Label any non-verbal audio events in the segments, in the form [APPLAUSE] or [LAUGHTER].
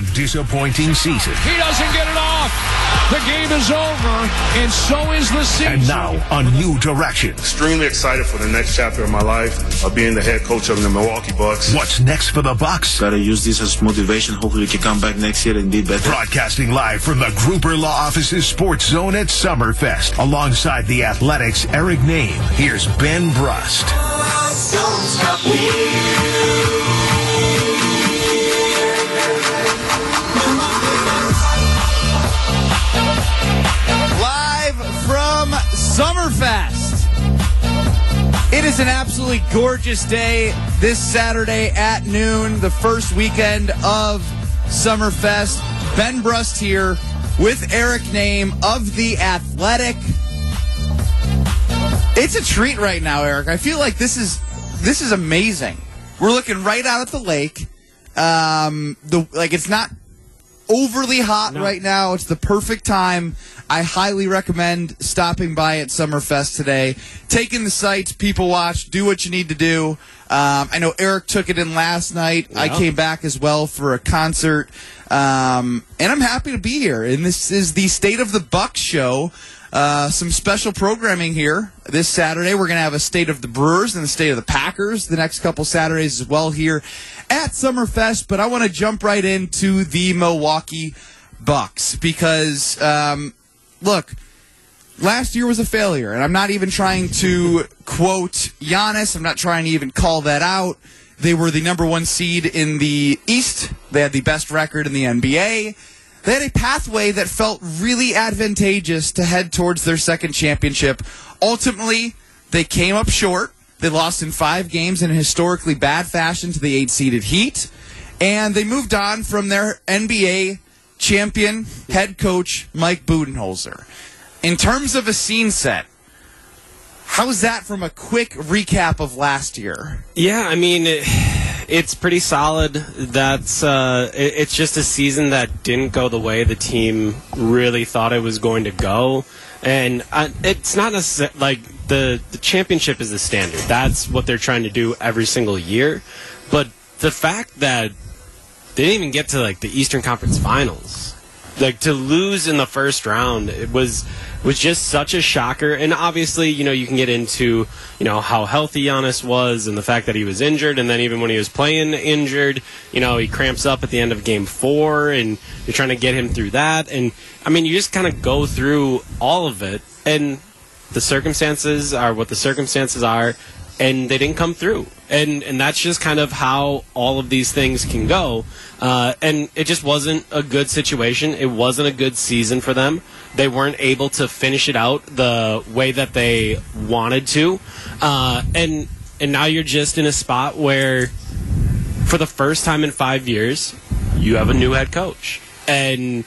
a disappointing season. He doesn't get it off. The game is over, and so is the season. And now a new direction. Extremely excited for the next chapter of my life of being the head coach of the Milwaukee Bucks. What's next for the Bucks? Gotta use this as motivation. Hopefully, we can come back next year and be better. Broadcasting live from the Gruber Law Office's Sports Zone at Summerfest, alongside the Athletics' Eric Nehm. Here's Ben Brust. Summerfest. It is an absolutely gorgeous day this Saturday at noon, the first weekend of Summerfest. Ben Brust here with Eric Nehm of The Athletic. It's a treat right now, Eric. I feel like this is this is amazing. We're looking right out at the lake. Um, the like it's not overly hot right now. It's the perfect time. I highly recommend stopping by at Summerfest today, taking the sights, people watch, do what you need to do. Um, I know Eric took it in last night. I came back as well for a concert, um, and I'm happy to be here. And this is the State of the Buck show. Uh, some special programming here this Saturday. We're going to have a state of the Brewers and the state of the Packers the next couple Saturdays as well here at Summerfest. But I want to jump right into the Milwaukee Bucks because, um, look, last year was a failure, and I'm not even trying to quote Giannis. I'm not trying to even call that out. They were the number one seed in the East. They had the best record in the NBA. They had a pathway that felt really advantageous to head towards their second championship. Ultimately, they came up short. They lost in five games in a historically bad fashion to the eight seeded Heat. And they moved on from their NBA champion head coach, Mike Budenholzer. In terms of a scene set, how's that from a quick recap of last year? Yeah, I mean, it, it's pretty solid. That's uh, it, it's just a season that didn't go the way the team really thought it was going to go, and uh, it's not necessarily like the the championship is the standard. That's what they're trying to do every single year, but the fact that they didn't even get to like the Eastern Conference Finals, like to lose in the first round, it was was just such a shocker. And obviously, you know, you can get into, you know, how healthy Giannis was and the fact that he was injured. And then even when he was playing injured, you know, he cramps up at the end of game four and you're trying to get him through that. And I mean, you just kind of go through all of it. And the circumstances are what the circumstances are. And they didn't come through. And, and that's just kind of how all of these things can go. Uh, and it just wasn't a good situation. It wasn't a good season for them. They weren't able to finish it out the way that they wanted to. Uh, and and now you're just in a spot where, for the first time in five years, you have a new head coach. And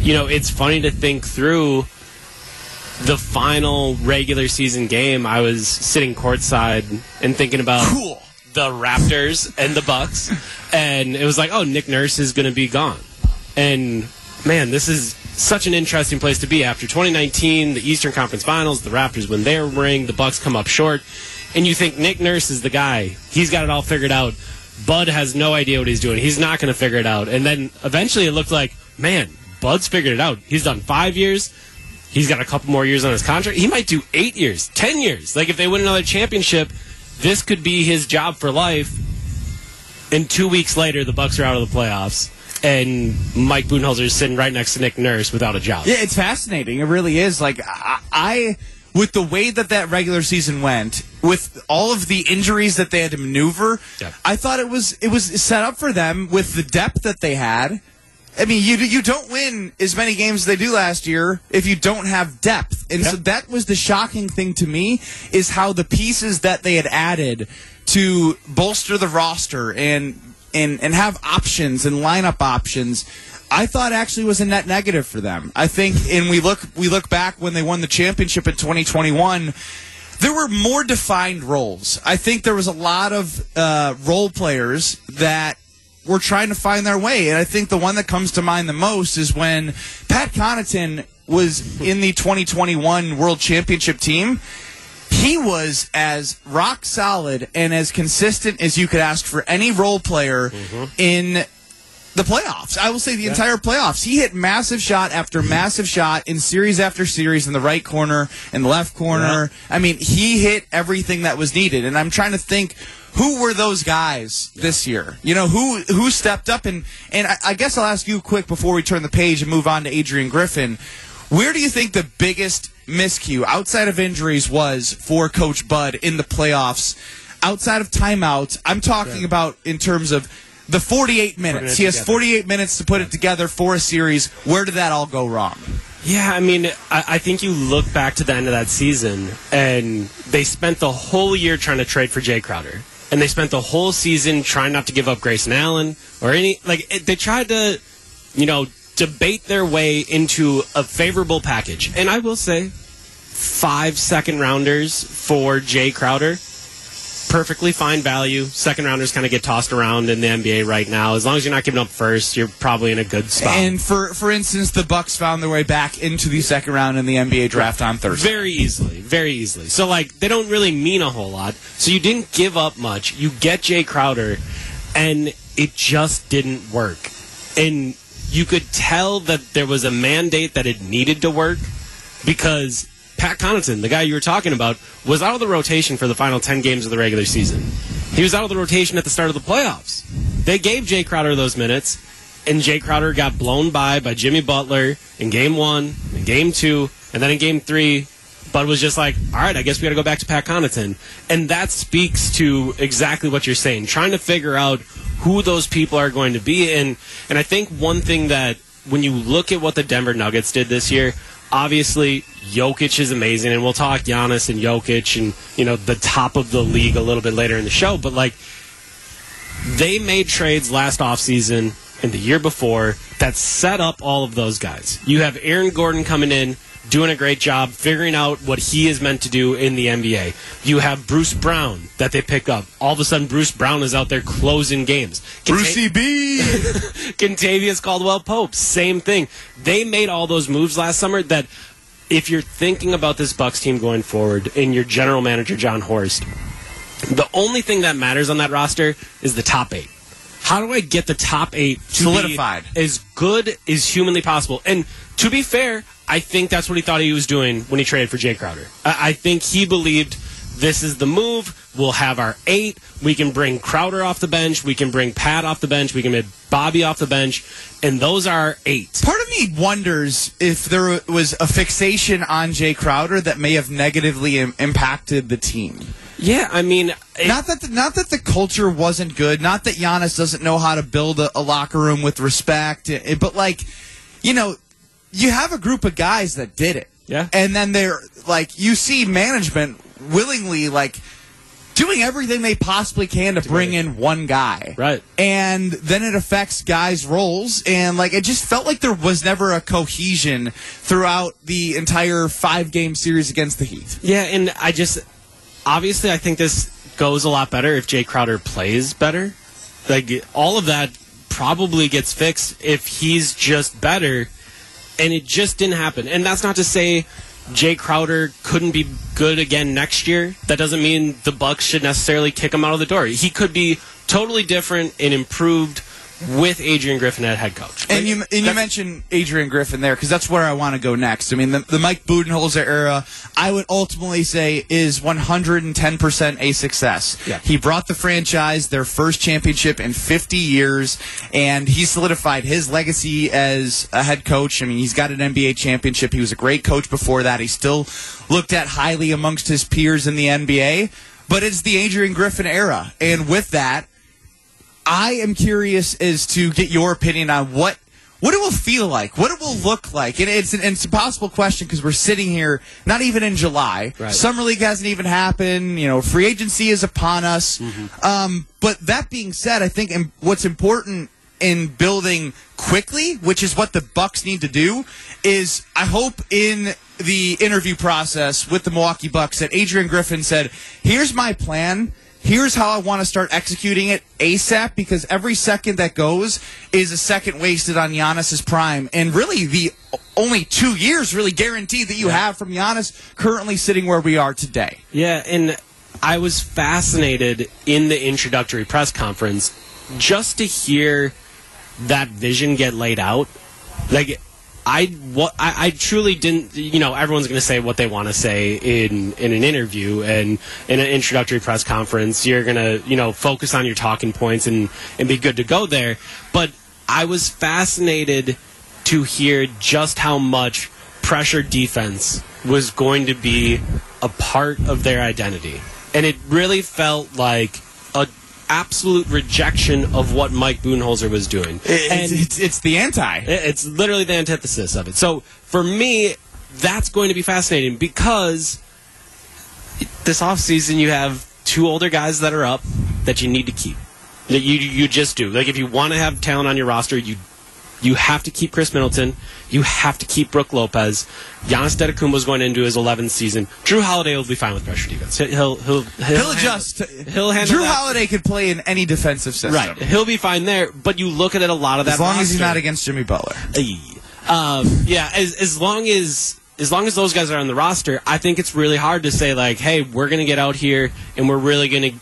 you know it's funny to think through the final regular season game. I was sitting courtside and thinking about Cool. the Raptors and the Bucks, and it was like, oh, Nick Nurse is going to be gone, and man, this is such an interesting place to be after 2019, the Eastern Conference Finals, the Raptors win their ring, the Bucks come up short, and you think Nick Nurse is the guy. He's got it all figured out. Bud has no idea what he's doing. He's not going to figure it out. And then eventually it looked like, man, Bud's figured it out. He's done five years. He's got a couple more years on his contract. He might do eight years, ten years. Like if they win another championship, this could be his job for life. And two weeks later, the Bucks are out of the playoffs, and Mike Budenholzer is sitting right next to Nick Nurse without a job. Yeah, it's fascinating. It really is. Like I, I, with the way that that regular season went, with all of the injuries that they had to maneuver, Yeah. I thought it was it was set up for them with the depth that they had. I mean, you you don't win as many games as they do last year if you don't have depth, and so that was the shocking thing to me is how the pieces that they had added to bolster the roster and and and have options and lineup options. I thought actually was a net negative for them. I think, and we look we look back when they won the championship in 2021 there were more defined roles. I think there was a lot of uh, role players that were trying to find their way, and I think the one that comes to mind the most is when Pat Connaughton was in the 2021 World Championship team. He was as rock solid and as consistent as you could ask for any role player mm-hmm. in the playoffs. I will say the entire playoffs. He hit massive shot after massive shot in series after series in the right corner, the left corner. I mean, he hit everything that was needed. And I'm trying to think who were those guys this year? You know, who who stepped up and and I, I guess I'll ask you quick before we turn the page and move on to Adrian Griffin. Where do you think the biggest miscue outside of injuries was for Coach Bud in the playoffs? Outside of timeouts, I'm talking about in terms of the 48 minutes. He has together. 48 minutes to put it together for a series. Where did that all go wrong? Yeah, I mean, I, I think you look back to the end of that season, and they spent the whole year trying to trade for Jay Crowder, and they spent the whole season trying not to give up Grayson Allen or any like it, they tried to, you know, debate their way into a favorable package. And I will say, five second rounders for Jay Crowder. Perfectly fine value. Second rounders kind of get tossed around in the NBA right now. As long as you're not giving up first, you're probably in a good spot. And for for instance, the Bucks found their way back into the second round in the NBA draft on Thursday. Very easily, very easily. So like they don't really mean a whole lot. So you didn't give up much. You get Jay Crowder, and it just didn't work. And you could tell that there was a mandate that it needed to work because Pat Connaughton, the guy you were talking about, was out of the rotation for the final ten games of the regular season. He was out of the rotation at the start of the playoffs. They gave Jay Crowder those minutes, and Jay Crowder got blown by by Jimmy Butler in game one, in game two, and then in game three. Bud was just like, all right, I guess we got to go back to Pat Connaughton. And that speaks to exactly what you're saying, trying to figure out who those people are going to be. And, and I think one thing that when you look at what the Denver Nuggets did this year, obviously Jokic is amazing, and we'll talk Giannis and Jokic and, you know, the top of the league a little bit later in the show. But, like, they made trades last offseason and the year before that set up all of those guys. You have Aaron Gordon coming in, doing a great job, figuring out what he is meant to do in the NBA. You have Bruce Brown that they pick up. All of a sudden, Bruce Brown is out there closing games. Brucey B. [LAUGHS] Kentavious Caldwell Pope, same thing. They made all those moves last summer that if you're thinking about this Bucks team going forward and your general manager Jon Horst, the only thing that matters on that roster is the top eight. How do I get the top eight Solidified. as good as humanly possible? And to be fair, I think that's what he thought he was doing when he traded for Jay Crowder. I, I think he believed this is the move. We'll have our eight. We can bring Crowder off the bench. We can bring Pat off the bench. We can get Bobby off the bench. And those are eight. Part of me wonders if there was a fixation on Jay Crowder that may have negatively Im- impacted the team. Yeah, I mean, it- Not that the, not that the culture wasn't good, not that Giannis doesn't know how to build a, a locker room with respect, eh, but like, you know, you have a group of guys that did it. Yeah. And then they're like you see management willingly like doing everything they possibly can to bring in one guy. Right. And then it affects guys' roles and like it just felt like there was never a cohesion throughout the entire 5 game series against the Heat. Yeah, and I just obviously I think this goes a lot better if Jay Crowder plays better. Like all of that probably gets fixed if he's just better, and it just didn't happen. And that's not to say Jay Crowder couldn't be good again next year. That doesn't mean the Bucks should necessarily kick him out of the door. He could be totally different and improved with Adrian Griffin at head coach. And you and you mentioned Adrian Griffin there because that's where I want to go next. I mean, the, the Mike Budenholzer era, I would ultimately say is 110% a success. Yeah. He brought the franchise their first championship in 50 years, and he solidified his legacy as a head coach. I mean, he's got an NBA championship. He was a great coach before that. He's still looked at highly amongst his peers in the NBA. But it's the Adrian Griffin era, and with that, I am curious as to get your opinion on what what it will feel like, what it will look like, and it's an, it's a possible question because we're sitting here not even in July. Right. Summer league hasn't even happened. You know, free agency is upon us. Um, but that being said, I think im- what's important in building quickly, which is what the Bucks need to do, is I hope in the interview process with the Milwaukee Bucks that Adrian Griffin said, "Here's my plan." Here's how I want to start executing it ASAP because every second that goes is a second wasted on Giannis's prime. And really, the only two years really guaranteed that you have from Giannis currently sitting where we are today. Yeah, and I was fascinated in the introductory press conference just to hear that vision get laid out, like I what I, I truly didn't. You know, everyone's going to say what they want to say in in an interview and in an introductory press conference. You're going to you know focus on your talking points and and be good to go there. But I was fascinated to hear just how much pressure defense was going to be a part of their identity, and it really felt like absolute rejection of what Mike Budenholzer was doing. It's, and it's, it's the anti. it's literally the antithesis of it. So for me, that's going to be fascinating because this offseason you have two older guys that are up that you need to keep. That you you just do. Like if you want to have talent on your roster, you you have to keep Khris Middleton. You have to keep Brook Lopez. Giannis Antetokounmpo is going into his 11th season. Jrue Holiday will be fine with pressure defense. He'll he'll he'll, He'll adjust. He'll handle Jrue that. Holiday could play in any defensive system. Right, he'll be fine there. But you look at it, a lot of that. As long as he's not against Jimmy Butler. um, yeah, as, as long as as long as those guys are on the roster, I think it's really hard to say like, hey, we're going to get out here and we're really going to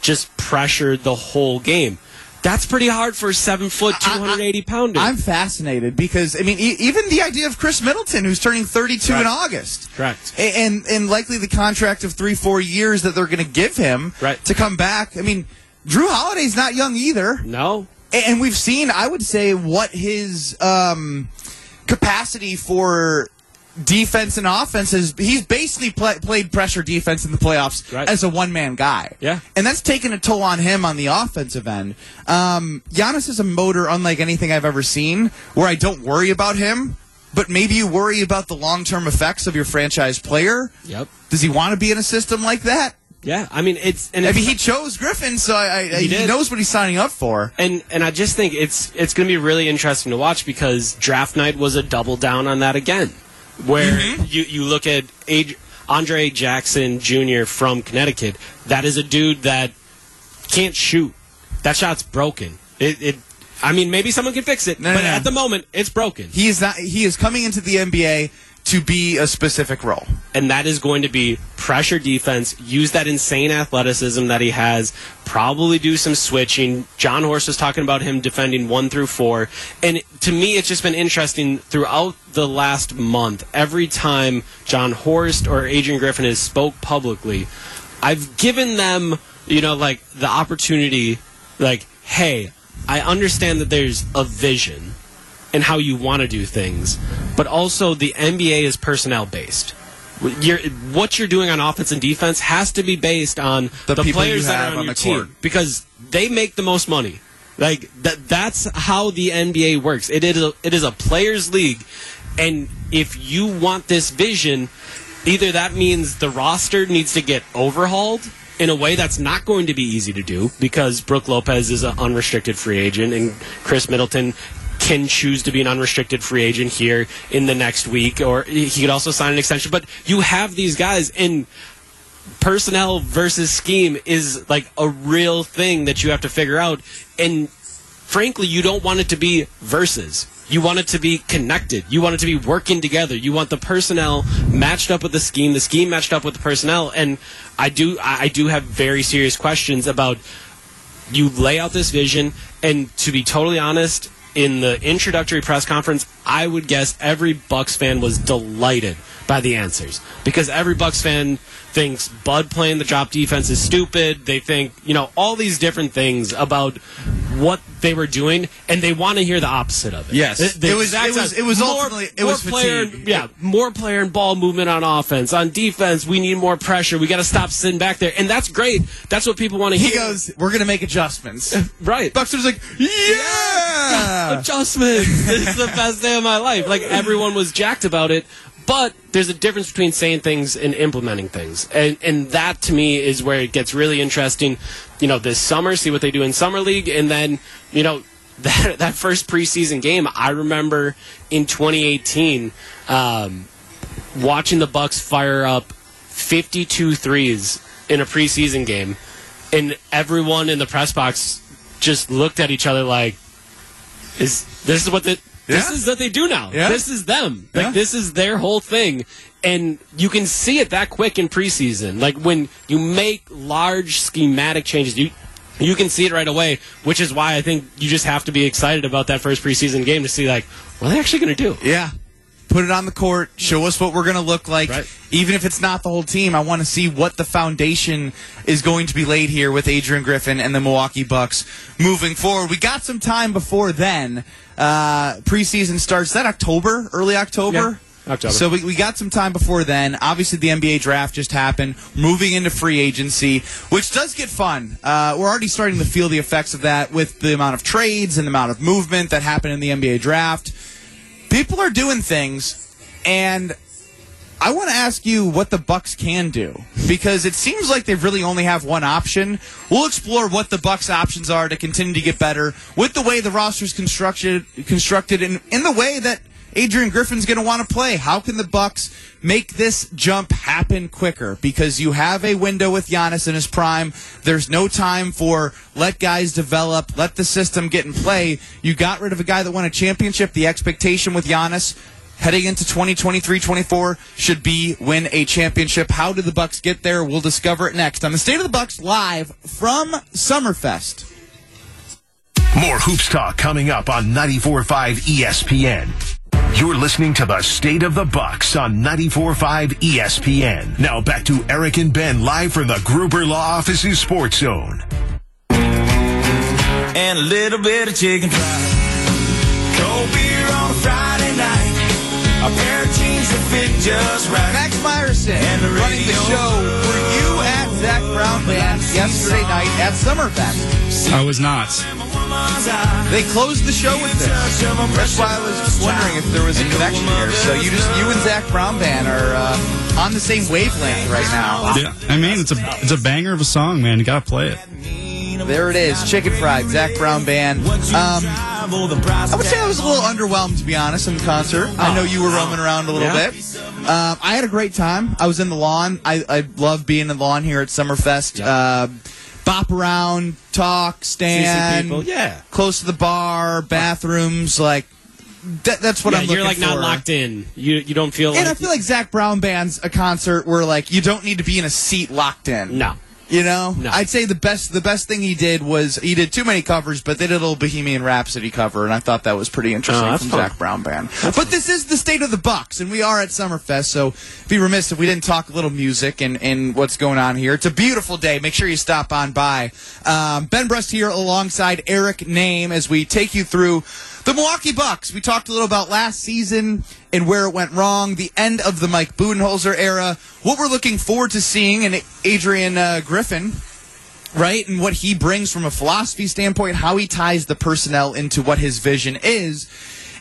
just pressure the whole game. That's pretty hard for a seven foot, two hundred eighty pounder. I'm fascinated because I mean, e- even the idea of Khris Middleton, who's turning 32 in August, Correct. A- and and likely the contract of three, four years that they're going to give him Right. to come back. I mean, Jrue Holiday's not young either, no, and we've seen, I would say, what his um, capacity for defense and offense is. He's basically pla played pressure defense in the playoffs Right. as a one man guy. Yeah. And that's taken a toll on him on the offensive end. Um, Giannis is a motor unlike anything I've ever seen, where I don't worry about him, but maybe you worry about the long term effects of your franchise player. Yep. Does he want to be in a system like that? yeah. I mean, it's and I mean, he chose Griffin, so I, I, he, did. knows what he's signing up for. and and I just think it's it's going to be really interesting to watch because draft night was a double down on that again, where mm-hmm. you you look at Ad- Andre Jackson Jr. from Connecticut. That is a dude that can't shoot. That shot's broken. It. it I mean, maybe someone can fix it, No, no, but no. at the moment, it's broken. He is not. He is coming into the NBA to be a specific role. and that is going to be pressure defense. Use that insane athleticism that he has. Probably do some switching. Jon Horst was talking about him defending one through four, and to me, it's just been interesting throughout the last month. Every time Jon Horst or Adrian Griffin has spoke publicly, I've given them, you know, like the opportunity, like, hey, I understand that there's a vision and how you want to do things, but also the NBA is personnel based. You're, what you're doing on offense and defense has to be based on The the, players that are on, on your the team court. because they make the most money. Like that that's how the NBA works. It is a, it is a players league and if you want this vision, either that means the roster needs to get overhauled in a way that's not going to be easy to do because Brook Lopez is an unrestricted free agent and Khris Middleton can choose to be an unrestricted free agent here in the next week or he could also sign an extension. But you have these guys in personnel versus scheme is like a real thing that you have to figure out. And frankly you don't want it to be versus. You want it to be connected. You want it to be working together. You want the personnel matched up with the scheme the scheme matched up with the personnel. And i do i do have very serious questions about you lay out this vision and to be totally honest in the introductory press conference i would guess every bucks fan was delighted by the answers. Because every bucks fan thinks bud playing the drop defense is stupid. They think you know all these different things about what they were doing and they want to hear the opposite of it Yes. The- the It was- it was- it was More- ultimately- it more was player fatigue. yeah more player and ball movement on offense on defense we need more pressure we got to stop sitting back there and that's great that's what people want to hear. He goes, "We're going to make adjustments." [LAUGHS] right Buxter's like, "Yeah." [LAUGHS] adjustments. [LAUGHS] this is the best day of my life. Like everyone was jacked about it, but there's a difference between saying things and implementing things, and and that to me is where it gets really interesting. You know, this summer, see what they do in summer league, and then you know. [LAUGHS] That, that first preseason game, I remember in 2018, um, watching the Bucks fire up 52 threes in a preseason game, and everyone in the press box just looked at each other like, is this is what the this is what they do now. Yeah. This is them. Like Yeah. this is their whole thing. And you can see it that quick in preseason. Like when you make large schematic changes, you you can see it right away, which is why I think you just have to be excited about that first preseason game to see like what are they actually going to do. Yeah. Put it on the court. Show us what we're going to look like. Right. Even if it's not the whole team, I want to see what the foundation is going to be laid here with Adrian Griffin and the Milwaukee Bucks moving forward. We got some time before then. Uh, preseason starts. That October? Early October? Yeah, October. So we, we got some time before then. Obviously, the NBA draft just happened. Moving into free agency, which does get fun. Uh, we're already starting to feel the effects of that with the amount of trades and the amount of movement that happened in the NBA draft people are doing things and I want to ask you what the Bucks can do because it seems like they really only have one option. We'll explore what the Bucks options are to continue to get better with the way the roster's constructed constructed and in the way that Adrian Griffin's going to want to play. How can the Bucks make this jump happen quicker? Because you have a window with Giannis in his prime. There's no time for let guys develop, let the system get in play. You got rid of a guy that won a championship. The expectation with Giannis heading into 2023-24 should be win a championship. How did the Bucks get there? We'll discover it next on the State of the Bucks live from Summerfest. More hoops talk coming up on 94.5 ESPN. You're listening to the State of the Bucks on 94.5 ESPN. Now back to Eric and Ben live from the Gruber Law Office's Sports Zone. and a little bit of chicken fried. Cold beer on a Friday night. A pair of jeans that fit just right. Max Myerson And the running the show. Were you at Zac Brown Band yesterday night at Summerfest? I was not. They closed the show with this. That's why I was just wondering if there was a connection here. So you just you and Zac Brown Band are uh, on the same wavelength right now. Yeah, I mean it's a it's a banger of a song, man. You gotta play it. There it is, Chicken Fried, Zac Brown Band. Um, I would say I was a little underwhelmed, to be honest, in the concert. I know you were roaming around a little Yeah. bit. Um, I had a great time. I was in the lawn. I, I love being in the lawn here at Summerfest. Uh, bop around, talk, stand, people, yeah. close to the bar, bathrooms. Like that, that's what Yeah, I'm looking you're like not for. locked in. You you don't feel And like I feel like Zac Brown Band's a concert where like you don't need to be in a seat locked in. no. You know, No. I'd say the best the best thing he did was he did too many covers, but they did a little Bohemian Rhapsody cover, and I thought that was pretty interesting Oh, from fun. Zac Brown Band. but this is the state of the Bucks, and we are at Summerfest, so be remiss if we didn't talk a little music and, and what's going on here. It's a beautiful day. Make sure you stop on by. Um, ben Brust here alongside Eric Nehm as we take you through the Milwaukee Bucks. We talked a little about last season and where it went wrong, the end of the Mike Budenholzer era, what we're looking forward to seeing in Adrian uh, Griffin right? And what he brings from a philosophy standpoint, how he ties the personnel into what his vision is.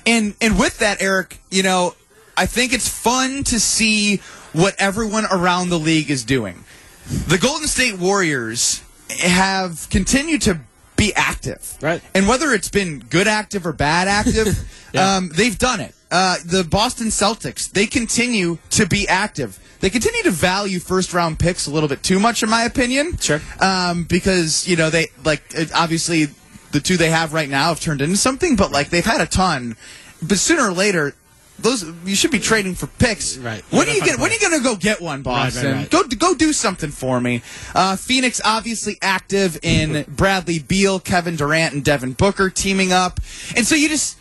And and with that, Eric, you know, I think it's fun to see what everyone around the league is doing. The Golden State Warriors have continued to be active. Right. And whether it's been good active or bad active, [LAUGHS] Yeah. um, they've done it. Uh, the Boston Celtics, they continue to be active. They continue to value first round picks a little bit too much, in my opinion. Sure. Um, because, you know, they, like, obviously the two they have right now have turned into something, but, like, they've had a ton. But sooner or later, those you should be trading for picks. Right. When are you get? When are you going to go get one, Boston? right, right. Go go do something for me. Uh, Phoenix obviously active in Bradley Beal, Kevin Durant, and Devin Booker teaming up, and so you just.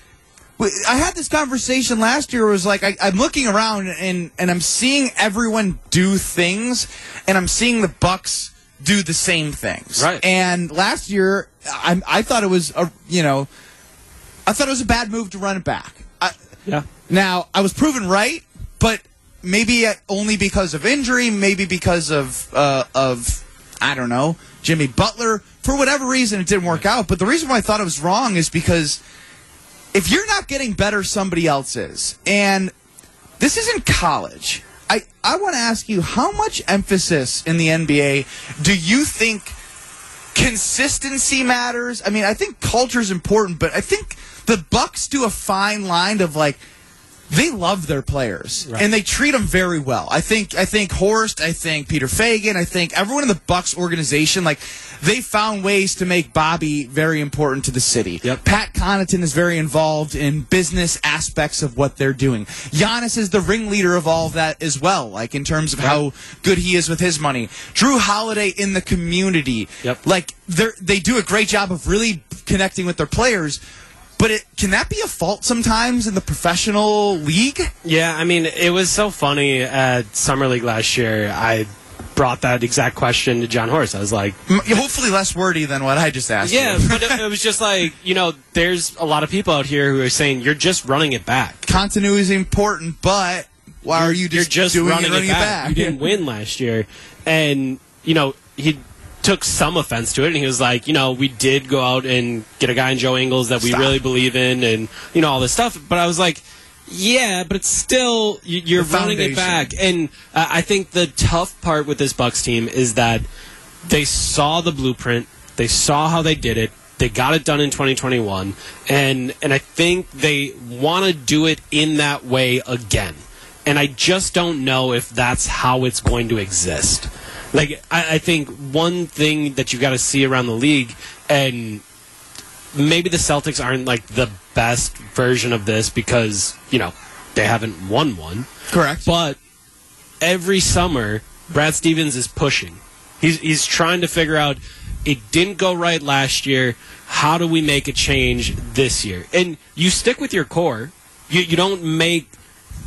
I had this conversation last year. It was like I, I'm looking around and and I'm seeing everyone do things, and I'm seeing the Bucks do the same things. Right. And last year, I I thought it was a you know, I thought it was a bad move to run it back. I, Yeah. Now, I was proven right, but maybe only because of injury, maybe because of uh, of I don't know, Jimmy Butler. For whatever reason, it didn't work out. But the reason why I thought it was wrong is because if you're not getting better, somebody else is, and this isn't college. I I want to ask you how much emphasis in the NBA do you think consistency matters. I mean, I think culture is important, but I think the Bucks do a fine line of like they love their players Right. and they treat them very well. I think I think Horst, I think Peter Feigin, I think everyone in the Bucks organization, like they found ways to make Bobby very important to the city. Yep. Pat Connaughton is very involved in business aspects of what they're doing. Giannis is the ringleader of all of that as well, like in terms of how good he is with his money. Jrue Holiday in the community. Yep. Like they they do a great job of really connecting with their players. But it, can that be a fault sometimes in the professional league? Yeah, I mean, it was so funny at Summer League last year. I brought that exact question to Jon Horst. I was like, Hopefully less wordy than what I just asked. yeah, but it, it was [LAUGHS] just like, you know, there's a lot of people out here who are saying you're just running it back. continuity is important, but why are you you're just, just doing running it, running it back. You didn't win last year, and you know he took some offense to it, and he was like, you know, we did go out and get a guy in Joe Ingles that we Stop. really believe in, and you know all this stuff. But I was like. Yeah, but it's still you- you're running it back, and uh, I think the tough part with this Bucks team is that they saw the blueprint, they saw how they did it, they got it done in 2021, and and I think they want to do it in that way again. And I just don't know if that's how it's going to exist. Like I, I think one thing that you got to see around the league, and maybe the Celtics aren't like the best version of this because you know they haven't won one. Correct. But every summer, Brad Stevens is pushing. He's he's trying to figure out it didn't go right last year. How do we make a change this year? And you stick with your core. You you don't make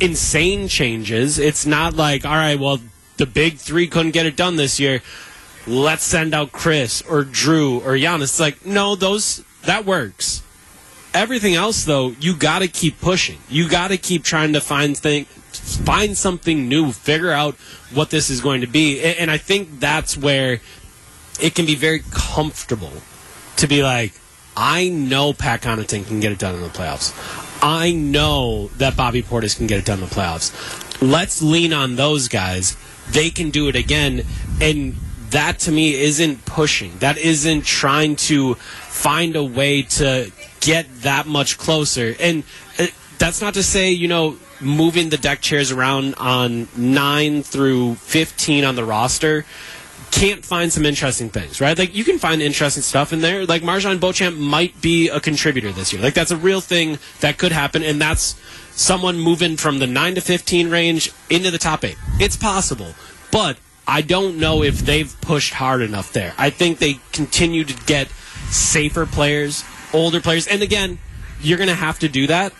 insane changes. It's not like, all right, well, the big three couldn't get it done this year. Let's send out Khris or Jrue or Giannis. It's like, no, those that works. Everything else, though, you got to keep pushing. You got to keep trying to find thing, find something new, figure out what this is going to be. And I think that's where it can be very comfortable to be like, I know Pat Connaughton can get it done in the playoffs. I know that Bobby Portis can get it done in the playoffs. Let's lean on those guys. They can do it again. And that to me isn't pushing. That isn't trying to find a way to get that much closer. And uh, that's not to say, you know, moving the deck chairs around on 9 through 15 on the roster can't find some interesting things, right? Like you can find interesting stuff in there. Like MarJon Beauchamp might be a contributor this year. Like that's a real thing that could happen, and that's someone moving from the nine to fifteen range into the top eight. It's possible, but I don't know if they've pushed hard enough there. I think they continue to get safer players, older players, and again, you're going to have to do that.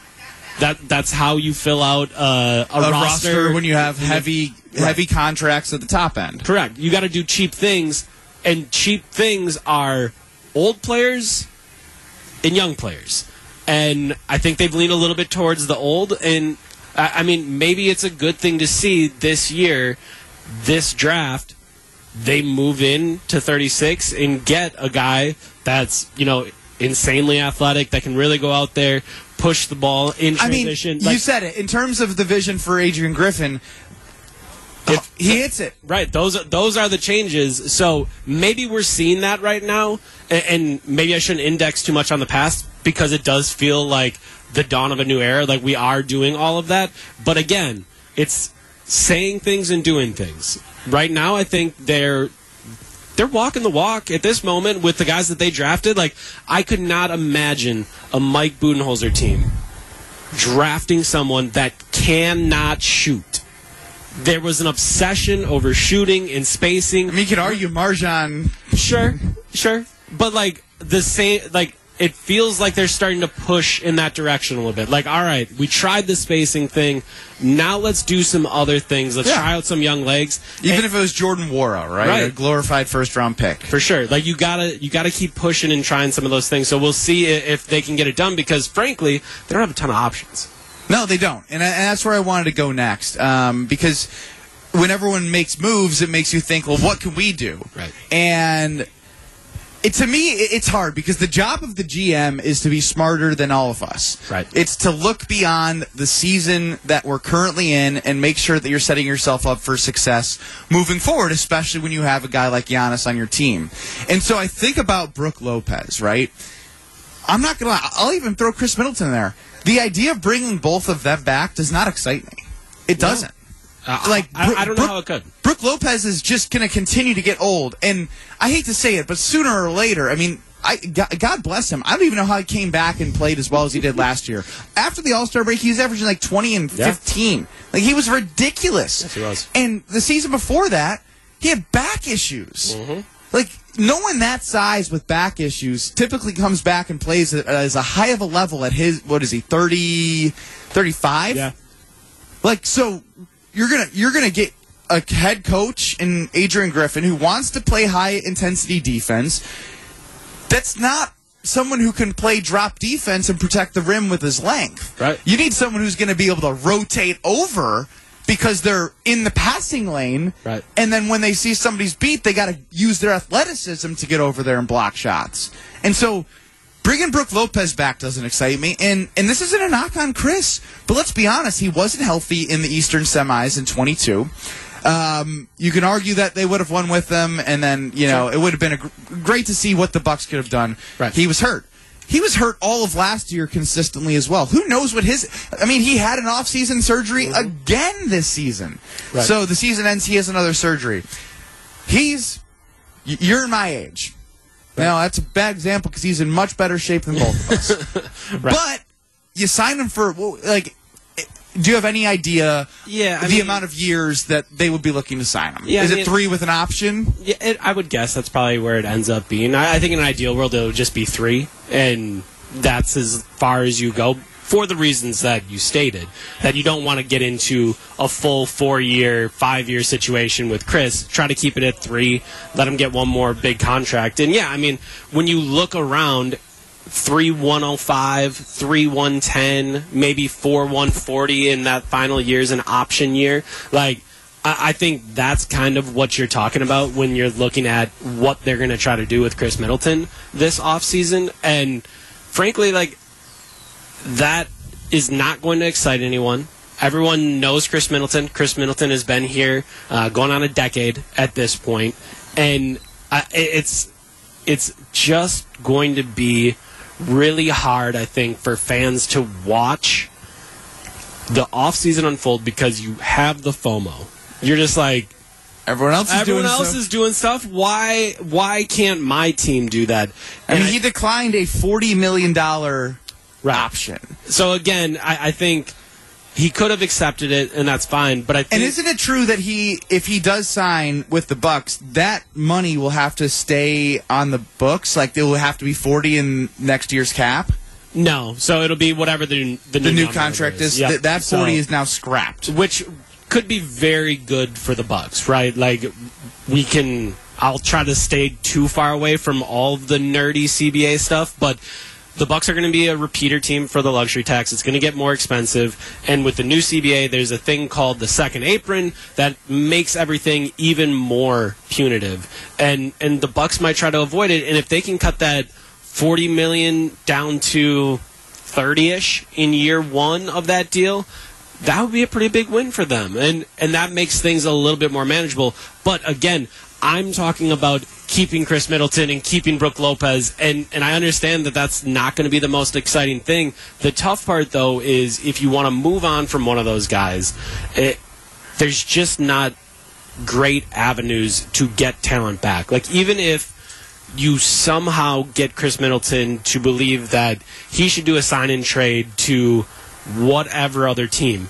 That that's how you fill out uh, a, a roster, when you have heavy Right. heavy contracts at the top end. Correct. You got to do cheap things, and cheap things are old players and young players. And I think they've leaned a little bit towards the old. And I I mean, maybe it's a good thing to see this year, this draft, they move in to 36 and get a guy that's you know insanely athletic that can really go out there, push the ball in I mean, transition. you said it. In terms of the vision for Adrian Griffin, If- he hits it. Right. Those are, those are the changes. So maybe we're seeing that right now, and, and maybe I shouldn't index too much on the past because it does feel like the dawn of a new era. Like we are doing all of that, but again, it's saying things and doing things. Right now, I think they're they're walking the walk at this moment with the guys that they drafted. Like I could not imagine a Mike Budenholzer team drafting someone that cannot shoot. There was an obsession over shooting and spacing. I mean, you could argue MarJon. Sure, sure, but like the same, like it feels like they're starting to push in that direction a little bit. Like, all right, we tried the spacing thing. Now let's do some other things. Let's Yeah. try out some young legs. Even And- if it was Jordan Nwora, right? Right. A glorified first round pick. for sure. Like you gotta you gotta keep pushing and trying some of those things. So we'll see if they can get it done because frankly, they don't have a ton of options. No, they don't, and, and that's where I wanted to go next. Um, because when everyone makes moves, it makes you think, well, what can we do? Right. And it, to me, it- it's hard because the job of the GM is to be smarter than all of us. Right. It's to look beyond the season that we're currently in and make sure that you're setting yourself up for success moving forward, especially when you have a guy like Giannis on your team. And so I think about Brook Lopez, right? I'm not gonna lie. I'll even throw Khris Middleton there. the idea of bringing both of them back does not excite me. It doesn't. Like I, I don't know Brook- how it could. Brook Lopez is just going to continue to get old, and I hate to say it, but sooner or later, I mean, I God, bless him. I don't even know how he came back and played as well as he did last year. After the All Star break, he was averaging like twenty and Yeah. fifteen. Like he was ridiculous. Yes, he was. And the season before that, he had back issues. Mm-hmm. Like no one that size with back issues typically comes back and plays at- as a high of a level at his what is he 30 35 Yeah. like so you're gonna you're gonna get a head coach in Adrian Griffin who wants to play high intensity defense that's not someone who can play drop defense and protect the rim with his length Right. you need someone who's going to be able to rotate over because they're in the passing lane Right. and then when they see somebody's beat they got to use their athleticism to get over there and block shots and so Bringing Brook Lopez back doesn't excite me, and and this isn't a knock on Khris, but let's be honest, he wasn't healthy in the Eastern semis in 22. Um, you can argue that they would have won with them, and then you know it would have been a gr- great to see what the Bucks could have done. Right. He was hurt. He was hurt all of last year consistently as well. Who knows what his? I mean, he had an off-season surgery again this season. Right. So the season ends. He has another surgery. He's you're my age. Now that's a bad example because he's in much better shape than both of us. [LAUGHS] But you sign him for well, like. Do you have any idea Yeah, I the mean- amount of years that they would be looking to sign him? Yeah, Is I it three with an option? Yeah, it, I would guess that's probably where it ends up being. I, I think in an ideal world, it would just be three, and that's as far as you go for the reasons that you stated. That you don't want to get into a full four year, five year situation with Chris. Try to keep it at three, let him get one more big contract. And yeah, I mean, when you look around, three one oh five, three one ten, maybe four one forty in that final year is an option year. Like I, I think that's kind of what you're talking about when you're looking at what they're going to try to do with Khris Middleton this offseason. And frankly, like that is not going to excite anyone. Everyone knows Khris Middleton. Khris Middleton has been here uh, going on a decade at this point, and uh, it's it's just going to be really hard, I think, for fans to watch the offseason unfold because you have the FOMO. You're just like Everyone else is everyone doing else so. is doing stuff. Why why can't my team do that? I mean, And he declined a forty million dollar. Option. so again, I, I think he could have accepted it, and that's fine. But I think And isn't it true that he, if he does sign with the Bucks, that money will have to stay on the books? Like, it will have to be forty in next year's cap. no. So it'll be whatever the the, The new number contract is Yep. th- that So- forty is now scrapped. which could be very good for the Bucks, right? Like we can. I'll try to stay too far away from all of the nerdy CBA stuff, but the Bucks are going to be a repeater team for the luxury tax. It's going to get more expensive, and with the new CBA, there's a thing called the second apron that makes everything even more punitive. And and the Bucks might try to avoid it, and if they can cut that 40 million down to 30ish in year 1 of that deal, that would be a pretty big win for them and and that makes things a little bit more manageable but again i'm talking about keeping khris middleton and keeping brook lopez and and i understand that that's not going to be the most exciting thing the tough part though is if you want to move on from one of those guys it, there's just not great avenues to get talent back like even if you somehow get Khris Middleton to believe that he should do a sign and trade to whatever other team.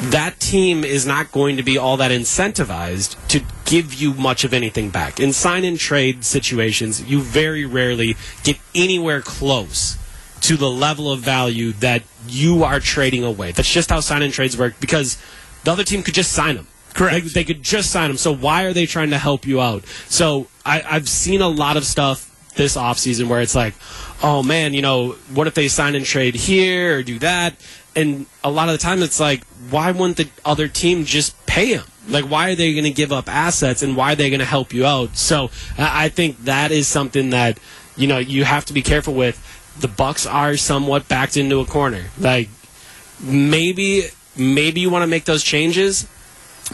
That team is not going to be all that incentivized to give you much of anything back. In sign and trade situations, you very rarely get anywhere close to the level of value that you are trading away. That's just how sign and trades work because the other team could just sign them. Correct. They, they could just sign them. So why are they trying to help you out? So I, I've seen a lot of stuff this offseason where it's like, oh man, you know, what if they sign and trade here or do that? And a lot of the time it's like, why wouldn't the other team just pay him? Like, why are they going to give up assets and why are they going to help you out? So I think that is something that, you know, you have to be careful with. The Bucks are somewhat backed into a corner. Like, maybe, maybe you want to make those changes,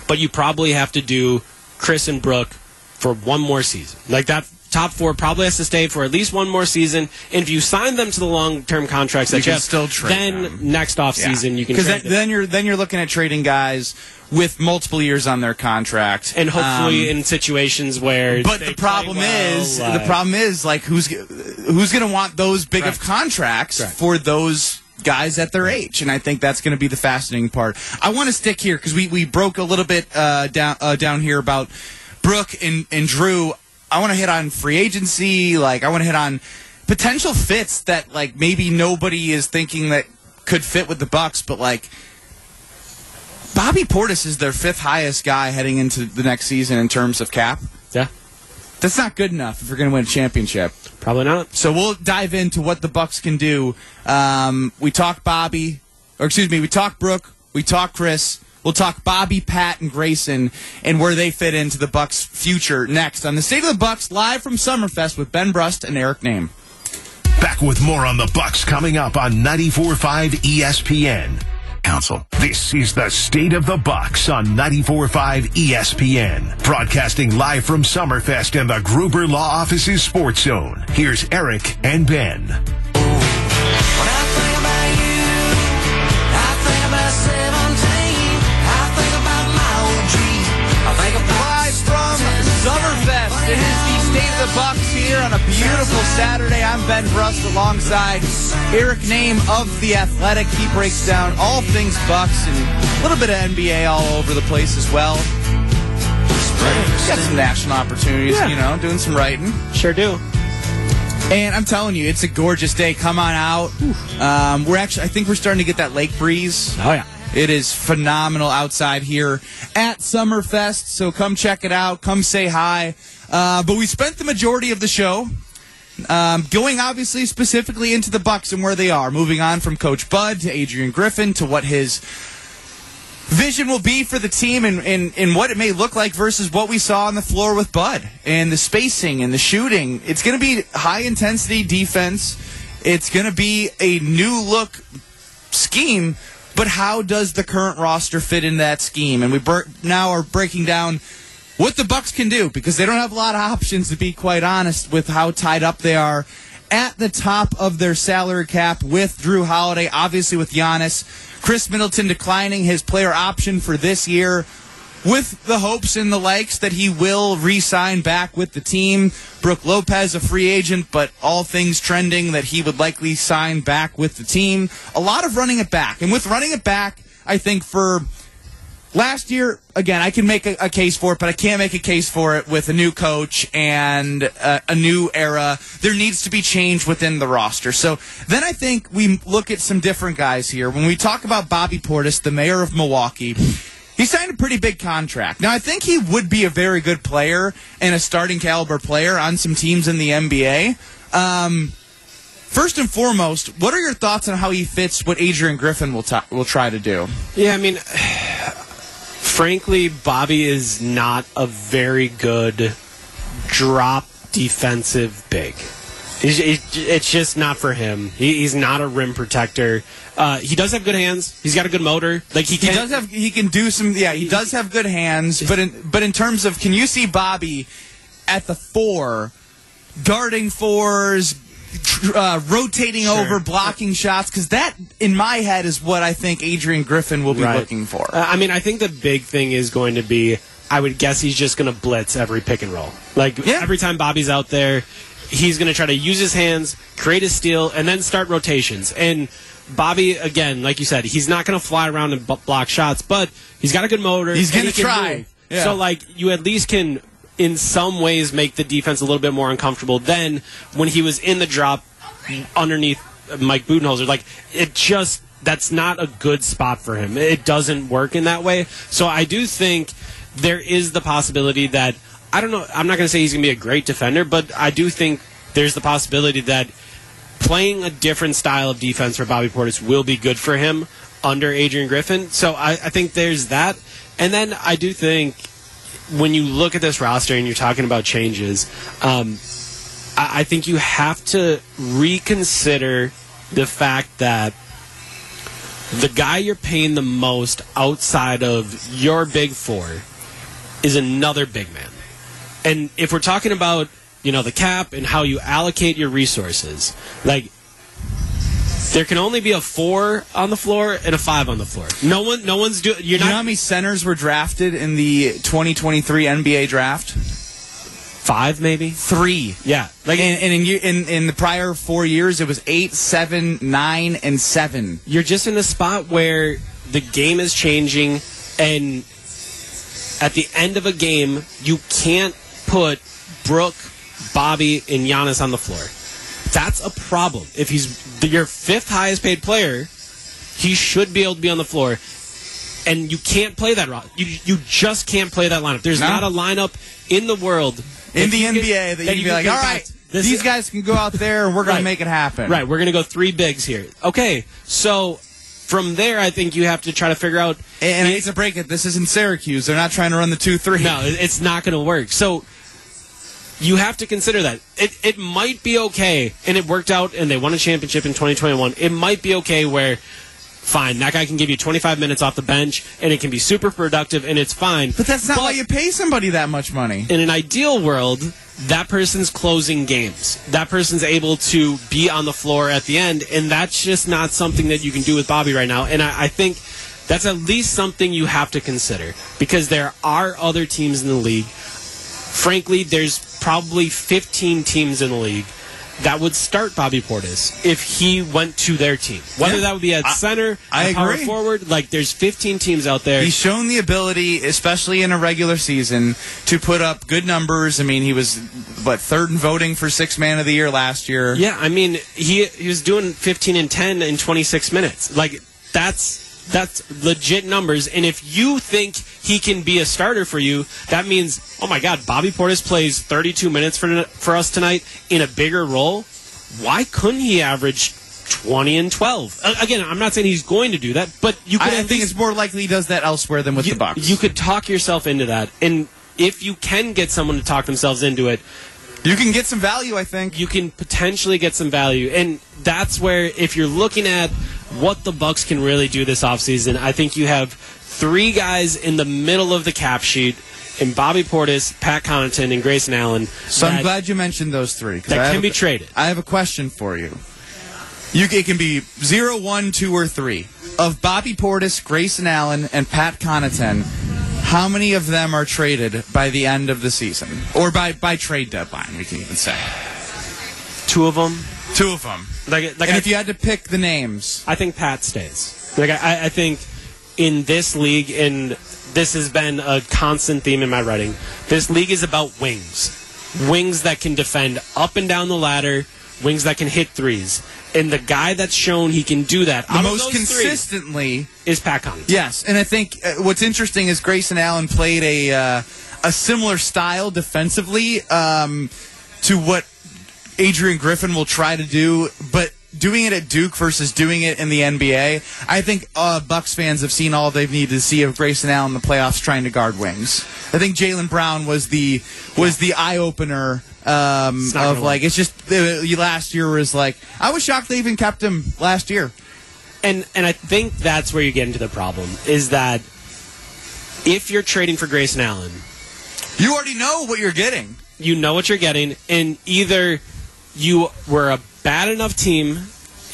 but you probably have to do Khris and Brook for one more season. Like that top four, probably has to stay for at least one more season. And if you sign them to the long-term contracts that You you, have, still trade then them. next off season you can because trade then, then you're then you're looking at trading guys with multiple years on their contract, and hopefully Um, in situations where But the problem well, is, like- the problem is, like who's who's going to want those big of contracts for those guys at their age, and I think that's going to be the fascinating part. I want to stick here because we, we broke a little bit uh, down uh, down here about Brook and and Jrue. I want to hit on free agency. Like I want to hit on potential fits that like maybe nobody is thinking that could fit with the Bucks, but like. Bobby Portis is their fifth highest guy heading into the next season in terms of cap. yeah, That's not good enough if you're going to win a championship. probably not. So we'll dive into what the Bucks can do. Um, we talk Bobby, or excuse me, we talk Brook, we talk Khris. We'll talk Bobby, Pat, and Grayson, and where they fit into the Bucks' future next on the State of the Bucks live from Summerfest with Ben Brust and Eric Nehm. Back with more on the Bucks coming up on 94.5 ESPN. Council. This is the State of the Bucks on 94.5 ESPN. Broadcasting live from Summerfest and the Gruber Law Office's Sports Zone. Here's Eric and Ben. It is the State of the Bucks here on a beautiful Saturday. I'm Ben Brust alongside Eric Nehm of The Athletic. He breaks down all things Bucks and a little bit of NBA all over the place as well. Got some national opportunities, Yeah. you know, doing some writing. Sure do. And I'm telling you, it's a gorgeous day. Come on out. Um, we're actually, I think we're starting to get that lake breeze. Oh yeah. It is phenomenal outside here at Summerfest. So come check it out. Come say hi. Uh, but we spent the majority of the show um, going obviously specifically into the Bucks and where they are. Moving on from Coach Bud to Adrian Griffin to what his vision will be for the team and, and, and what it may look like versus what we saw on the floor with Bud and the spacing and the shooting. It's going to be high intensity defense. It's going to be a new look scheme, but how does the current roster fit in that scheme? And we now are breaking down what the Bucks can do because they don't have a lot of options to be quite honest with how tied up they are at the top of their salary cap with Jrue Holiday, obviously with Giannis, Khris Middleton declining his player option for this year. With the hopes and the likes that he will re-sign back with the team, Brook Lopez a free agent, but all things trending that he would likely sign back with the team. A lot of running it back, and with running it back, I think for last year, again, I can make a, a case for it, but I can't make a case for it with a new coach and a, a new era. There needs to be change within the roster. So then I think we look at some different guys here. When we talk about Bobby Portis, the mayor of Milwaukee, he signed a pretty big contract. Now, I think he would be a very good player and a starting caliber player on some teams in the NBA. Um, First and foremost, what are your thoughts on how he fits what Adrian Griffin will will try to do? Yeah, I mean, frankly, Bobby is not a very good drop defensive big. It's just not for him. He- He's not a rim protector. Uh, he does have good hands. He's got a good motor. Like he He can. does have he can do some yeah he does have good hands but in but in terms of can you see Bobby at the four guarding fours uh, rotating over blocking shots because that in my head is what I think Adrian Griffin will be Right. looking for. Uh, I mean, I think the big thing is going to be. I would guess he's just going to blitz every pick and roll. Like Yeah. every time Bobby's out there, he's going to try to use his hands, create a steal, and then start rotations. And Bobby, again, like you said, he's not going to fly around and b- block shots, but he's got a good motor. He's gonna he try. Yeah. So, like, you at least can, in some ways, make the defense a little bit more uncomfortable than when he was in the drop underneath Mike Budenholzer. Like, it just that's not a good spot for him. It doesn't work in that way. So I do think there is the possibility that I don't know. I'm not going to say he's going to be a great defender, but I do think there's the possibility that playing a different style of defense for Bobby Portis will be good for him under Adrian Griffin. So I, I think there's that. And then I do think when you look at this roster and you're talking about changes, um, I, I think you have to reconsider the fact that the guy you're paying the most outside of your big four is another big man. And if we're talking about you know the cap and how you allocate your resources. Like there can only be a four on the floor and a five on the floor. No one, no one's doing. You're You know not how many centers were drafted in the 2023 NBA draft? five, maybe. Three. Yeah, like And, and in, in in the prior four years, it was eight, seven, nine, and seven. you're just in a spot where the game is changing and at the end of a game you can't put Brook, Bobby, and Giannis on the floor. That's a problem. If he's your fifth highest paid player, he should be able to be on the floor. And you can't play that. You you just can't play that lineup. There's No. not a lineup in the world In the NBA, that you can be like, get all right, these is- guys can go out there and we're going [LAUGHS] Right. to make it happen. Right, we're going to go three bigs here. Okay, so from there, I think you have to try to figure out. And, and I hate to break it, this isn't Syracuse. They're not trying to run the 2 3. No, it's not going to work. So you have to consider that it it might be okay, and it worked out, and they won a championship in 2021. It might be okay where. Fine, that guy can give you 25 minutes off the bench, and it can be super productive, and it's fine. But that's not why you pay somebody that much money. in an ideal world, that person's closing games. That person's able to be on the floor at the end, and that's just not something that you can do with Bobby right now. And I, I think that's at least something you have to consider because there are other teams in the league. Frankly, there's probably 15 teams in the league that would start Bobby Portis if he went to their team. Whether Yeah. that would be at center, I at power agree. forward, like there's 15 teams out there. He's shown the ability, especially in a regular season, to put up good numbers. I mean, he was, what, third in voting for Six Man of the Year last year? Yeah, I mean, he he was doing 15 and 10 in 26 minutes. Like that's that's legit numbers. And if you think he can be a starter for you, that means, oh my God, Bobby Portis plays 32 minutes for for us tonight in a bigger role. Why couldn't he average 20 and 12? Uh, again, I'm not saying he's going to do that, but you could I, I think least it's more likely he does that elsewhere than with you, the Bucks. you could talk yourself into that. And if you can get someone to talk themselves into it, you can get some value, I think. you can potentially get some value and that's where if you're looking at what the bucks can really do this offseason i think you have three guys in the middle of the cap sheet in bobby portis pat connaughton and grayson allen So I'm glad you mentioned those three. that I can a- be traded. I have a question for you. You it can be zero, one, two, or three of Bobby Portis, Grayson Allen, and Pat Connaughton. How many of them are traded by the end of the season, or by by trade deadline? We can even say two of them two of them. like, like and I, if you had to pick the names, I think pat stays like I, I think in this league and this has been a constant theme in my writing this league is about wings wings that can defend up and down the ladder wings that can hit threes and the guy that's shown he can do that the out of most those three consistently. is Pat Connaughton. Yes, and I think uh, what's interesting is Grayson Allen played a uh, a similar style defensively um, to what Adrian Griffin will try to do, but doing it at Duke versus doing it in the NBA. I think uh, Bucks fans have seen all they've needed to see of Grayson Allen in the playoffs trying to guard wings. I think Jaylen Brown was the was the eye opener. Um, of gonna like it's just uh, last year was like I was shocked they even kept him last year. And and I think that's where you get into the problem is that if you're trading for Grayson Allen, You already know what you're getting. you know what you're getting, and either you were a bad enough team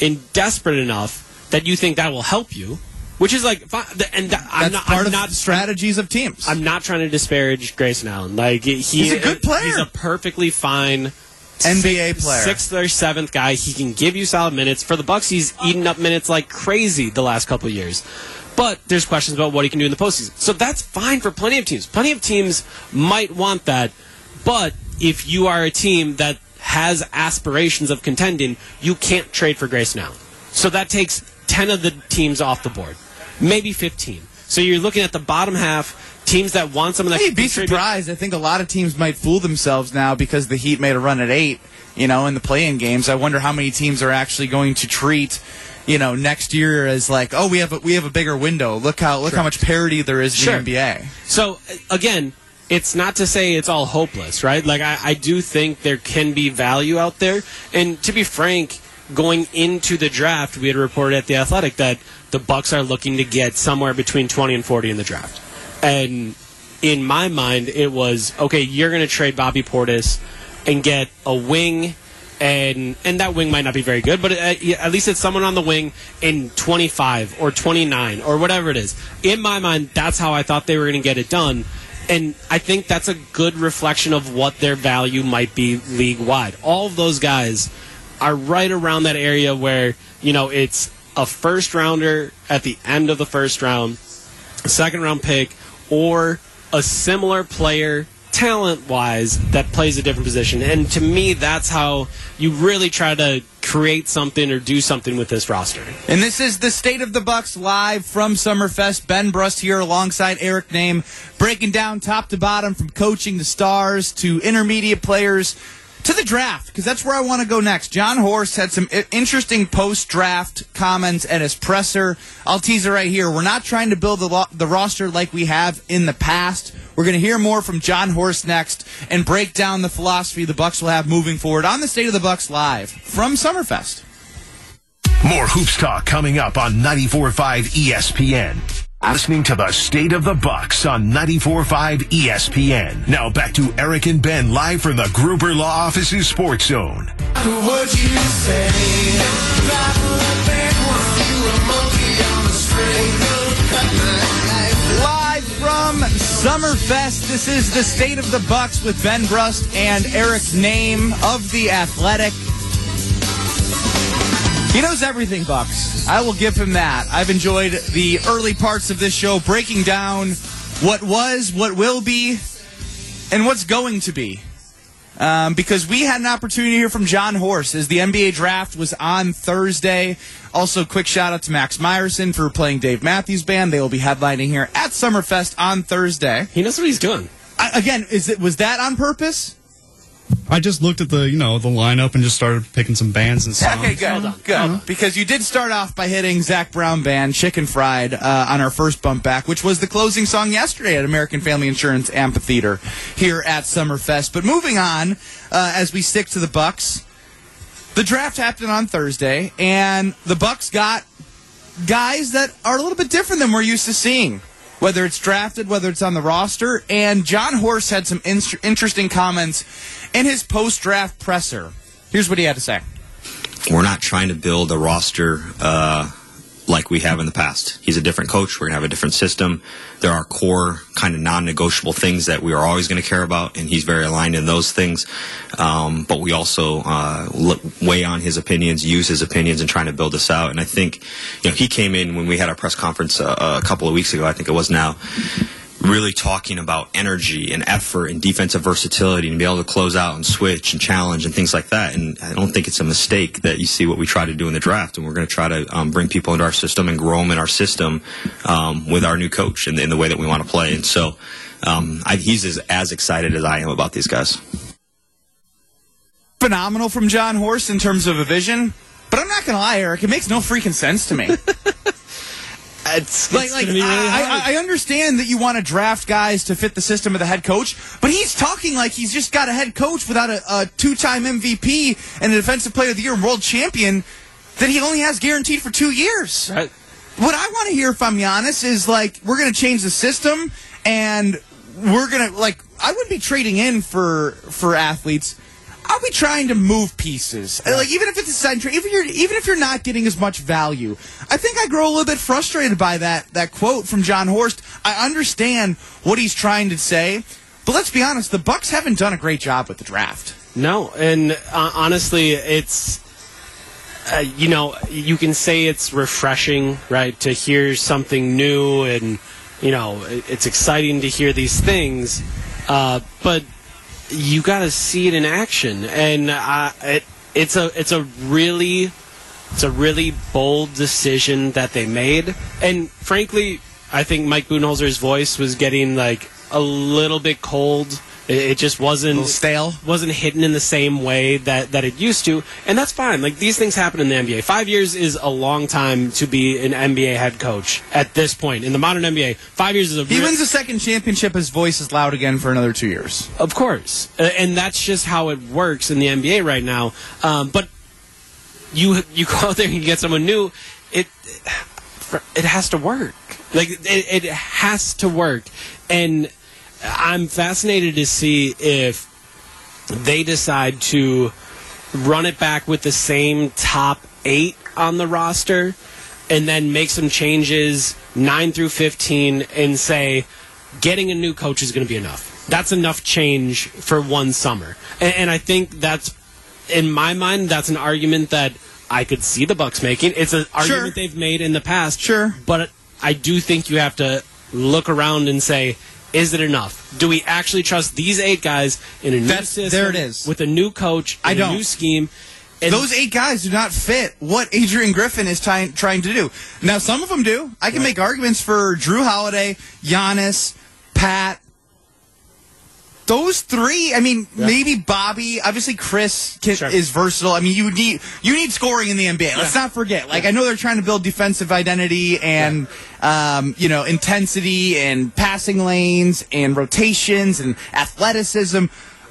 and desperate enough that you think that will help you, which is like, and I'm not, part I'm of not strategies of teams. I'm not trying to disparage Grayson Allen. Like he, He's a good player. He's a perfectly fine NBA sixth- player. sixth or seventh guy. He can give you solid minutes. For the Bucks, he's eaten up minutes like crazy the last couple of years. But there's questions about what he can do in the postseason. So that's fine for plenty of teams. Plenty of teams might want that. But if you are a team that has aspirations of contending, you can't trade for Grayson Allen. So that takes 10 of the teams off the board, maybe 15. So you're looking at the bottom half, teams that want someone that Hey, can be surprised. I think a lot of teams might fool themselves now because the Heat made a run at eight. You know, in the play-in games, I wonder how many teams are actually going to treat, you know, next year as like, oh, we have a, we have a bigger window. Look how look how much parity there is Sure. in the NBA. So uh, again, it's not to say it's all hopeless, right? Like I, I do think there can be value out there. And to be frank, going into the draft, we had reported at the Athletic that the Bucks are looking to get somewhere between twenty and forty in the draft. And in my mind, it was okay. You're going to trade Bobby Portis and get a wing and and that wing might not be very good, but uh, at, at least it's someone on the wing in 25 or 29 or whatever it is. In my mind, that's how I thought they were going to get it done. And I think that's a good reflection of what their value might be league wide. All of those guys are right around that area where, you know, it's a first rounder at the end of the first round, second round pick, or a similar player talent wise that plays a different position. And to me, that's how you really try to create something or do something with this roster. And this is the State of the Bucks live from Summerfest. Ben Brust here alongside Eric Nehm, breaking down top to bottom from coaching to stars to intermediate players to the draft, because that's where I want to go next. Jon Horst had some interesting post draft comments at his presser. I'll tease it right here. We're not trying to build the, lo- the roster like we have in the past. We're going to hear more from Jon Horst next and break down the philosophy the Bucks will have moving forward on the State of the Bucks live from Summerfest. More hoops talk coming up on 94.5 ESPN. Listening to the State of the Bucks on 94.5 ESPN. Now back to Eric and Ben live from the Gruber Law Office's Sports Zone. Would you say that the big one, you a monkey on the string? Live from Summerfest, this is the State of the Bucks with Ben Brust and Eric Nehm of the Athletic. He knows everything, Bucks. I will give him that. I've enjoyed the early parts of this show breaking down what was, what will be, and what's going to be. Um, because we had an opportunity to hear from Jon Horst as the NBA draft was on Thursday. Also, quick shout out to Max Meyerson for playing Dave Matthews Band. They will be headlining here at Summerfest on Thursday. He knows what he's doing. I, again, is it was that on purpose? I just looked at the you know the lineup and just started picking some bands and songs. Okay, good, good. Because you did start off by hitting Zac Brown Band "Chicken Fried" uh, on our first bump back, which was the closing song yesterday at American Family Insurance Amphitheater here at Summerfest. But moving on, uh, as we stick to the Bucks, the draft happened on Thursday, and the Bucks got guys that are a little bit different than we're used to seeing. Whether it's drafted, whether it's on the roster, and Jon Horst had some in- interesting comments in his post-draft presser. Here's what he had to say. we're not trying to build a roster uh, like we have in the past. He's a different coach. We're going to have a different system. There are core kind of non-negotiable things that we are always going to care about, and he's very aligned in those things. Um, but we also uh, weigh on his opinions, use his opinions, and trying to build this out. And I think, you know, he came in when we had our press conference uh, a couple of weeks ago. I think it was now really talking about energy and effort and defensive versatility and be able to close out and switch and challenge and things like that. And I don't think it's a mistake that you see what we try to do in the draft. And we're going to try to um, bring people into our system and grow them in our system um, with our new coach and in the way that we want to play. And so um, I, he's as, as excited as I am about these guys. phenomenal from Jon Horst in terms of a vision. But I'm not gonna lie, Eric. It makes no freaking sense to me. [LAUGHS] It's, like, it's like really I. I, I understand that you want to draft guys to fit the system of the head coach, but he's talking like he's just got a head coach without a, a two-time MVP and a Defensive Player of the Year and World Champion that he only has guaranteed for two years. Right. What I want to hear, if I'm honest, is like we're going to change the system and we're going to like I wouldn't be trading in for for athletes. I'll be trying to move pieces. Like even if it's a trade, even if you're even if you're not getting as much value, I think I grow a little bit frustrated by that that quote from Jon Horst. I understand what he's trying to say, but let's be honest, the Bucks haven't done a great job with the draft. No, and uh, honestly, it's uh, you know you can say it's refreshing, right, to hear something new, and you know it's exciting to hear these things, uh, but you got to see it in action, and uh, it it's a it's a really it's a really bold decision that they made, and frankly, I think Mike Budenholzer's voice was getting like a little bit cold. It, it just wasn't stale. wasn't hidden in the same way that, that it used to, and that's fine. Like these things happen in the NBA. Five years is a long time to be an NBA head coach at this point in the modern NBA. Five years is a He real- wins the second championship, his voice is loud again for another two years. of course, and that's just how it works in the NBA right now. Um, but you you go out there and you get someone new, it it has to work. Like it, it has to work, and I'm fascinated to see if they decide to run it back with the same top eight on the roster and then make some changes 9 through 15 and say getting a new coach is going to be enough. That's enough change for one summer. And, and I think that's, in my mind, that's an argument that I could see the Bucks making. It's an argument they've made in the past. Sure. But I do think you have to look around and say, is it enough? Do we actually trust these eight guys in a new That's- system there it is. with a new coach, I a don't. new scheme? And Those eight guys do not fit what Adrian Griffin is trying trying to do. Now, some of them do. I can make arguments for Jrue Holiday, Giannis, Pat. Those three, I mean, maybe Bobby. Obviously, Khris can, Sure. is versatile. I mean, you need you need scoring in the NBA. Let's not forget. Like, I know they're trying to build defensive identity and um, you know intensity and passing lanes and rotations and athleticism.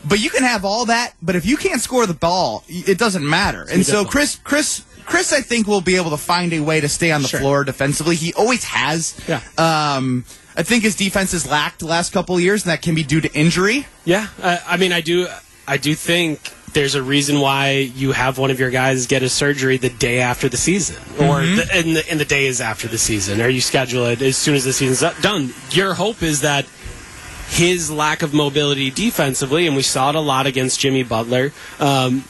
But you can have all that, but if you can't score the ball, it doesn't matter. And so. Khris, Khris, Khris, I think will be able to find a way to stay on the Sure. floor defensively. He always has. Yeah. Um, I think his defense has lacked the last couple of years, and that can be due to injury. Yeah, uh, I mean, I do, I do think there's a reason why you have one of your guys get a surgery the day after the season, or Mm-hmm. the, in, the, in the days after the season, or you schedule it as soon as the season's done. Your hope is that his lack of mobility defensively, and we saw it a lot against Jimmy Butler, um,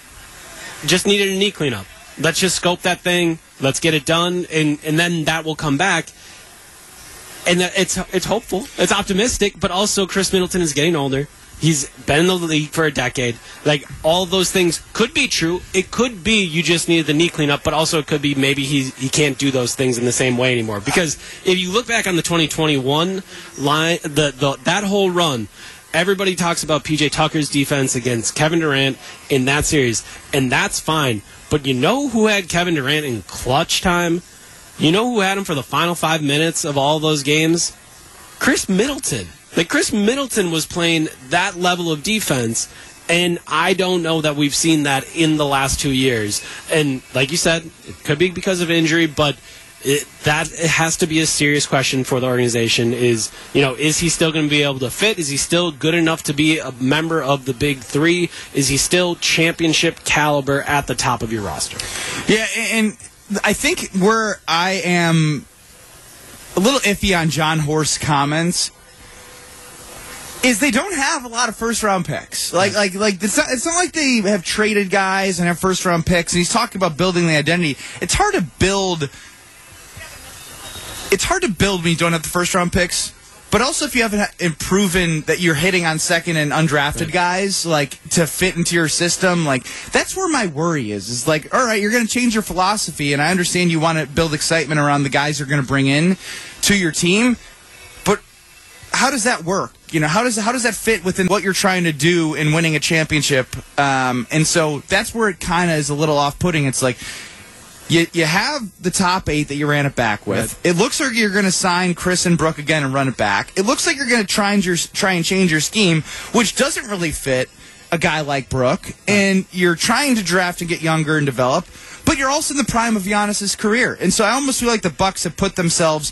just needed a knee cleanup. Let's just scope that thing. Let's get it done, and and then that will come back. And it's it's hopeful, it's optimistic, but also Khris Middleton is getting older. He's been in the league for a decade. Like all those things could be true. It could be you just needed the knee cleanup, but also it could be maybe he he can't do those things in the same way anymore. Because if you look back on the 2021 line, the, the that whole run, everybody talks about PJ Tucker's defense against Kevin Durant in that series, and that's fine. But you know who had Kevin Durant in clutch time? You know who had him for the final five minutes of all those games? Khris Middleton. Like Khris Middleton was playing that level of defense, and I don't know that we've seen that in the last two years. And like you said, it could be because of injury, but it, that has to be a serious question for the organization. Is you know, is he still going to be able to fit? Is he still good enough to be a member of the Big Three? Is he still championship caliber at the top of your roster? Yeah, and I think where I am a little iffy on Jon Horst's comments is they don't have a lot of first round picks. Like like like it's not, it's not like they have traded guys and have first round picks. And he's talking about building the identity. It's hard to build. It's hard to build when you don't have the first round picks. But also, if you haven't proven that you're hitting on second and undrafted guys, like to fit into your system, like that's where my worry is. Is like, all right, you're going to change your philosophy, and I understand you want to build excitement around the guys you're going to bring in to your team, but how does that work? You know, how does how does that fit within what you're trying to do in winning a championship? Um, and so that's where it kind of is a little off-putting. It's like you you have the top eight that you ran it back with. It looks like you're going to sign Khris and Brook again and run it back. It looks like you're going to try and your, try and change your scheme, which doesn't really fit a guy like Brook. And you're trying to draft and get younger and develop, but you're also in the prime of Giannis's career. And so I almost feel like the Bucks have put themselves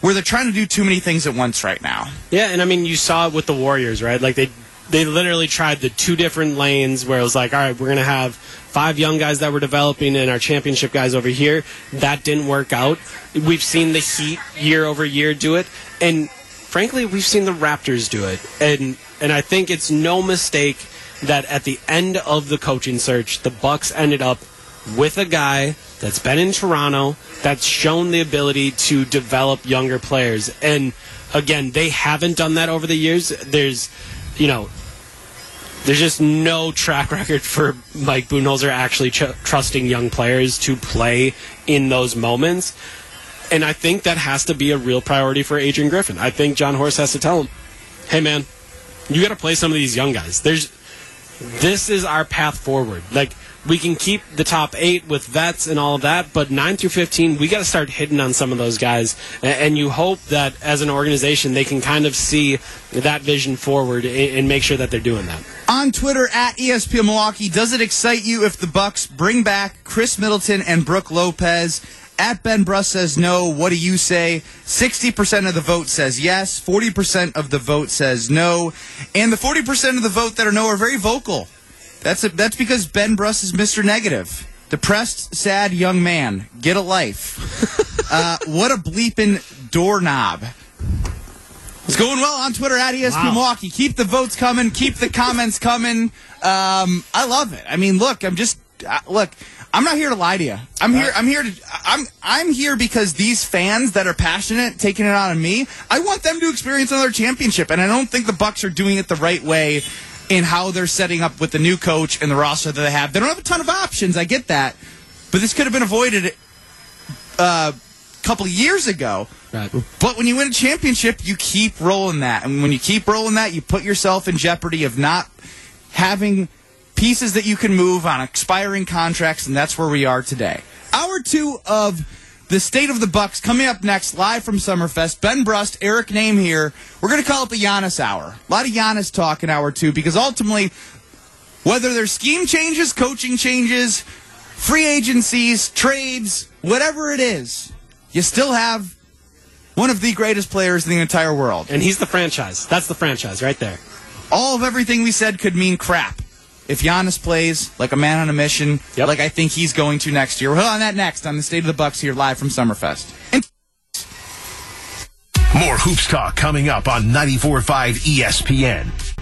where they're trying to do too many things at once right now. Yeah, and I mean, you saw it with the Warriors, right? Like they they literally tried the two different lanes where it was like, all right, we're gonna have five young guys that we're developing and our championship guys over here. That didn't work out. We've seen the Heat year over year do it, and frankly, we've seen the Raptors do it. And and I think it's no mistake that at the end of the coaching search, the Bucks ended up with a guy that's been in Toronto, that's shown the ability to develop younger players. And again, they haven't done that over the years. There's, you know, there's just no track record for Mike Budenholzer actually tr- trusting young players to play in those moments. And I think that has to be a real priority for Adrian Griffin. I think Jon Horst has to tell him, hey, man, you got to play some of these young guys. There's this is our path forward. Like we can keep the top eight with vets and all of that, but nine through fifteen, we got to start hitting on some of those guys. And you hope that as an organization, they can kind of see that vision forward and make sure that they're doing that. on Twitter at ESPN Milwaukee. Does it excite you if the Bucks bring back Khris Middleton and Brook Lopez? At Ben Brust says no. What do you say? 60% of the vote says yes. 40% of the vote says no. And the 40% of the vote that are no are very vocal That's a, that's because Ben Brust is Mr. Negative. Depressed, sad young man. Get a life. [LAUGHS] uh, what a bleeping doorknob. It's going well on Twitter at ESP Wow. Milwaukee. Keep the votes coming. Keep the comments coming. Um, I love it. I mean, look, I'm just uh, look. I'm not here to lie to you. I'm here. I'm here to. I'm. I'm here because these fans that are passionate, taking it out on me. I want them to experience another championship, and I don't think the Bucks are doing it the right way in how they're setting up with the new coach and the roster that they have. They don't have a ton of options. I get that, but this could have been avoided uh, a couple of years ago. Right. But when you win a championship, you keep rolling that. And when you keep rolling that, you put yourself in jeopardy of not having pieces that you can move on expiring contracts, and that's where we are today. Hour two of the State of the Bucks coming up next, live from Summerfest. Ben Brust, Eric Nehm here. We're going to call it the Giannis Hour. A lot of Giannis talk in hour two because ultimately, whether there's scheme changes, coaching changes, free agencies, trades, whatever it is, you still have one of the greatest players in the entire world. And he's the franchise. That's the franchise right there. All of everything we said could mean crap. If Giannis plays like a man on a mission, Yep. like I think he's going to next year. We'll on that next on the State of the Bucks here live from Summerfest. And More hoops talk coming up on 94.5 ESPN.